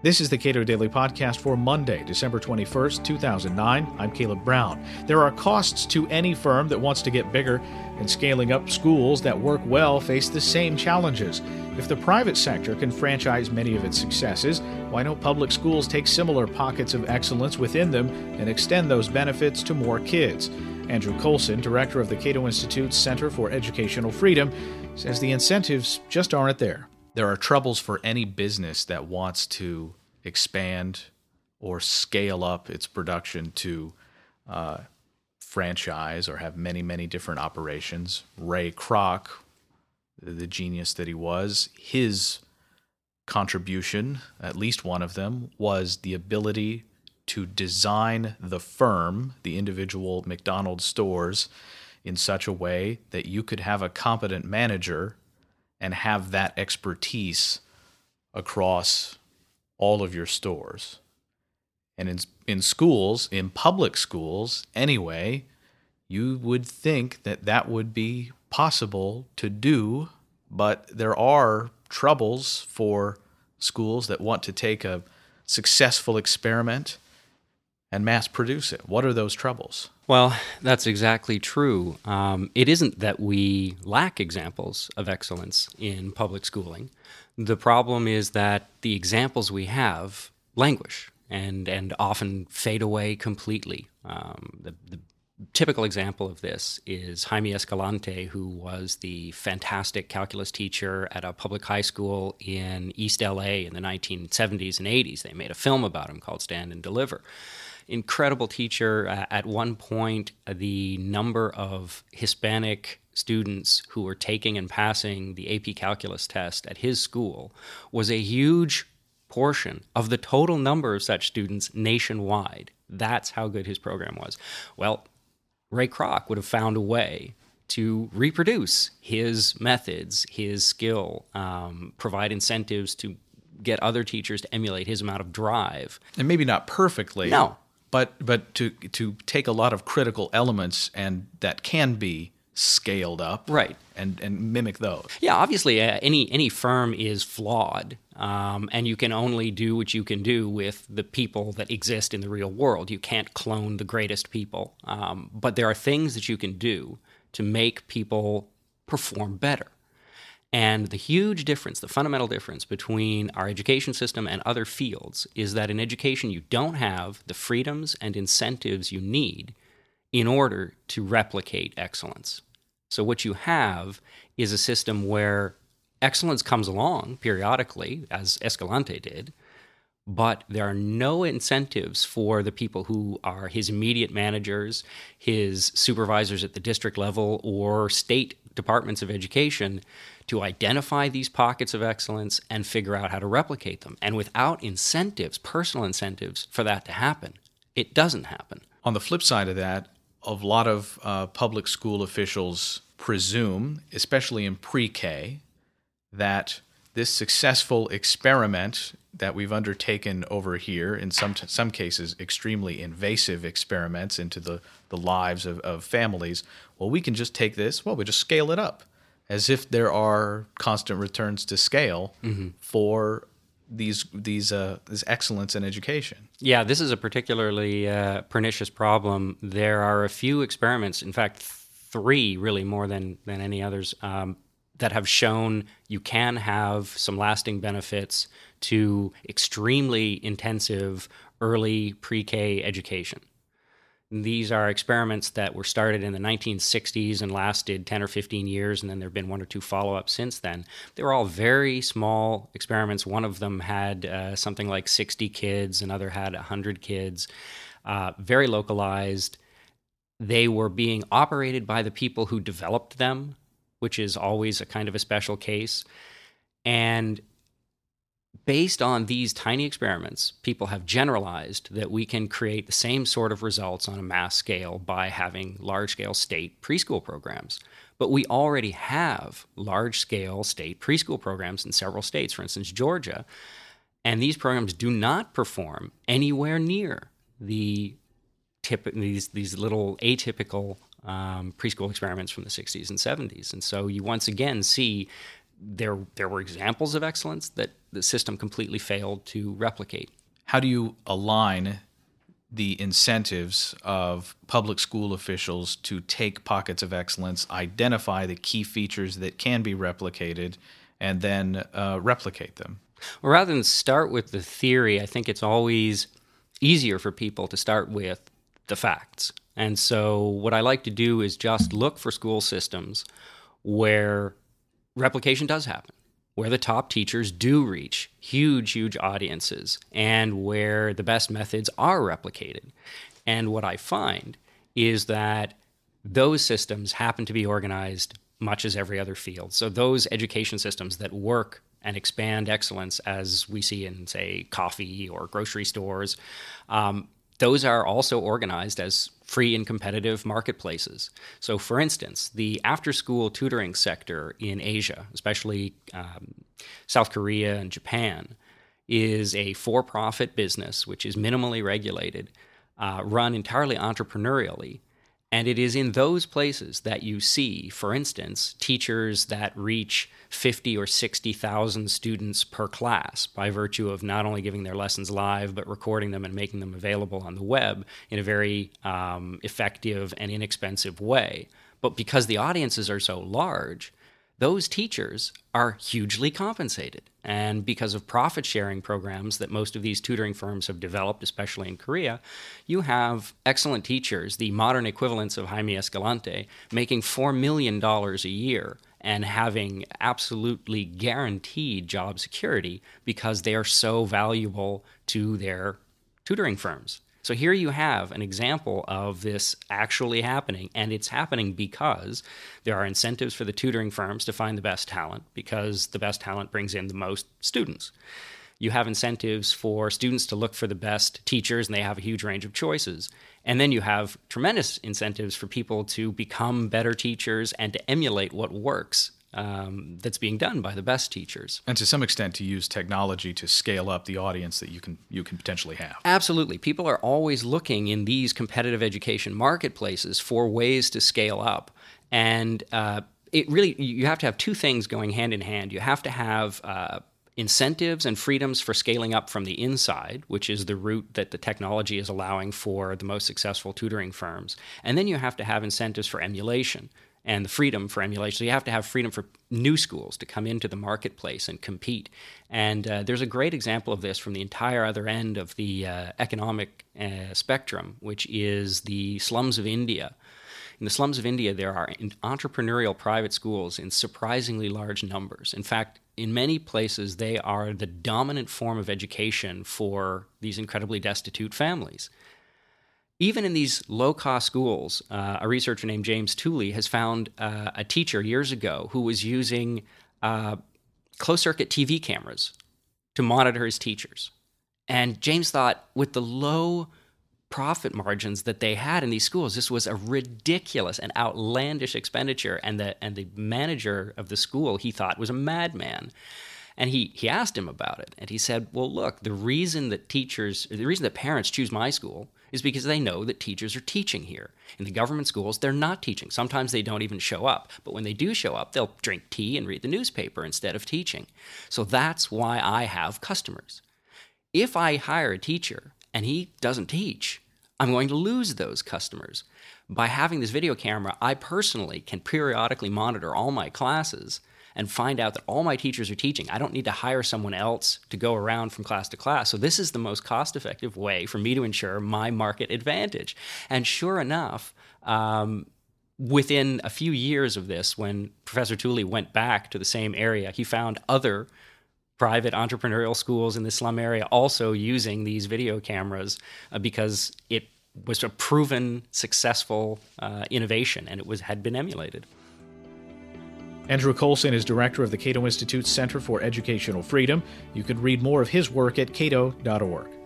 This is the Cato Daily Podcast for Monday, December 21st, 2009. I'm Caleb Brown. There are costs to any firm that wants to get bigger, and scaling up schools that work well face the same challenges. If the private sector can franchise many of its successes, why don't public schools take similar pockets of excellence within them and extend those benefits to more kids? Andrew Coulson, director of the Cato Institute's Center for Educational Freedom, says the incentives just aren't there there are troubles for any business that wants to expand or scale up its production to uh, franchise or have many, many different operations. Ray Kroc, the genius that he was, his contribution, at least one of them, was the ability to design the firm, the individual McDonald's stores, in such a way that you could have a competent manager and have that expertise across all of your stores. And in, in schools, in public schools anyway, you would think that that would be possible to do, but there are troubles for schools that want to take a successful experiment and mass produce it. What are those troubles? Well, that's exactly true. Um, it isn't that we lack examples of excellence in public schooling. The problem is that the examples we have languish and, and often fade away completely. Um, the, the typical example of this is Jaime Escalante, who was the fantastic calculus teacher at a public high school in East LA in the 1970s and 80s. They made a film about him called Stand and Deliver incredible teacher. At one point, the number of Hispanic students who were taking and passing the AP Calculus test at his school was a huge portion of the total number of such students nationwide. That's how good his program was. Well, Ray Kroc would have found a way to reproduce his methods, his skill, um, provide incentives to get other teachers to emulate his amount of drive. And maybe not perfectly. No but but to to take a lot of critical elements and that can be scaled up right. and and mimic those. Yeah obviously uh, any any firm is flawed um, and you can only do what you can do with the people that exist in the real world. You can't clone the greatest people um, but there are things that you can do to make people perform better. And the huge difference, the fundamental difference between our education system and other fields is that in education, you don't have the freedoms and incentives you need in order to replicate excellence. So, what you have is a system where excellence comes along periodically, as Escalante did, but there are no incentives for the people who are his immediate managers, his supervisors at the district level, or state departments of education to identify these pockets of excellence and figure out how to replicate them. And without incentives, personal incentives for that to happen, it doesn't happen. On the flip side of that, a lot of uh, public school officials presume, especially in pre K, that this successful experiment that we've undertaken over here, in some t- some cases, extremely invasive experiments into the, the lives of, of families, well, we can just take this, well, we just scale it up as if there are constant returns to scale mm-hmm. for these these uh, this excellence in education. Yeah, this is a particularly uh, pernicious problem. There are a few experiments, in fact, three really more than than any others, um, that have shown you can have some lasting benefits to extremely intensive early pre-K education. These are experiments that were started in the 1960s and lasted 10 or 15 years, and then there have been one or two follow ups since then. They were all very small experiments. One of them had uh, something like 60 kids, another had 100 kids, uh, very localized. They were being operated by the people who developed them, which is always a kind of a special case. And based on these tiny experiments, people have generalized that we can create the same sort of results on a mass scale by having large scale state preschool programs. But we already have large scale state preschool programs in several states, for instance, Georgia. And these programs do not perform anywhere near the tip, these, these little atypical um, preschool experiments from the 60s and 70s. And so you once again see there, there were examples of excellence that the system completely failed to replicate. How do you align the incentives of public school officials to take pockets of excellence, identify the key features that can be replicated, and then uh, replicate them? Well, rather than start with the theory, I think it's always easier for people to start with the facts. And so, what I like to do is just look for school systems where replication does happen, where the top teachers do reach huge, huge audiences, and where the best methods are replicated. And what I find is that those systems happen to be organized much as every other field. So, those education systems that work and expand excellence as we see in, say, coffee or grocery stores, um, those are also organized as free and competitive marketplaces. So, for instance, the after school tutoring sector in Asia, especially um, South Korea and Japan, is a for profit business which is minimally regulated, uh, run entirely entrepreneurially, and it is in those places that you see, for instance, teachers that reach 50 or 60,000 students per class by virtue of not only giving their lessons live, but recording them and making them available on the web in a very um, effective and inexpensive way. But because the audiences are so large, those teachers are hugely compensated. And because of profit sharing programs that most of these tutoring firms have developed, especially in Korea, you have excellent teachers, the modern equivalents of Jaime Escalante, making $4 million a year and having absolutely guaranteed job security because they are so valuable to their tutoring firms. So here you have an example of this actually happening, and it's happening because there are incentives for the tutoring firms to find the best talent, because the best talent brings in the most students. You have incentives for students to look for the best teachers, and they have a huge range of choices. And then you have tremendous incentives for people to become better teachers and to emulate what works um, that's being done by the best teachers. And to some extent, to use technology to scale up the audience that you can you can potentially have. Absolutely, people are always looking in these competitive education marketplaces for ways to scale up, and uh, it really you have to have two things going hand in hand. You have to have uh, incentives and freedoms for scaling up from the inside, which is the route that the technology is allowing for the most successful tutoring firms. And then you have to have incentives for emulation and the freedom for emulation. So you have to have freedom for new schools to come into the marketplace and compete. And uh, there's a great example of this from the entire other end of the uh, economic uh, spectrum, which is the slums of India. In the slums of India, there are entrepreneurial private schools in surprisingly large numbers. In fact, in many places, they are the dominant form of education for these incredibly destitute families even in these low cost schools, uh, a researcher named James Tooley has found uh, a teacher years ago who was using uh, closed circuit TV cameras to monitor his teachers. And James thought, with the low profit margins that they had in these schools, this was a ridiculous and outlandish expenditure. And the, and the manager of the school, he thought, was a madman. And he, he asked him about it. And he said, Well, look, the reason that teachers, the reason that parents choose my school is because they know that teachers are teaching here. In the government schools, they're not teaching. Sometimes they don't even show up. But when they do show up, they'll drink tea and read the newspaper instead of teaching. So that's why I have customers. If I hire a teacher and he doesn't teach, I'm going to lose those customers. By having this video camera, I personally can periodically monitor all my classes and find out that all my teachers are teaching. I don't need to hire someone else to go around from class to class. So, this is the most cost effective way for me to ensure my market advantage. And sure enough, um, within a few years of this, when Professor Tooley went back to the same area, he found other private entrepreneurial schools in the slum area also using these video cameras uh, because it was a proven successful uh, innovation and it was had been emulated. Andrew Coulson is director of the Cato Institute's Center for Educational Freedom. You can read more of his work at cato.org.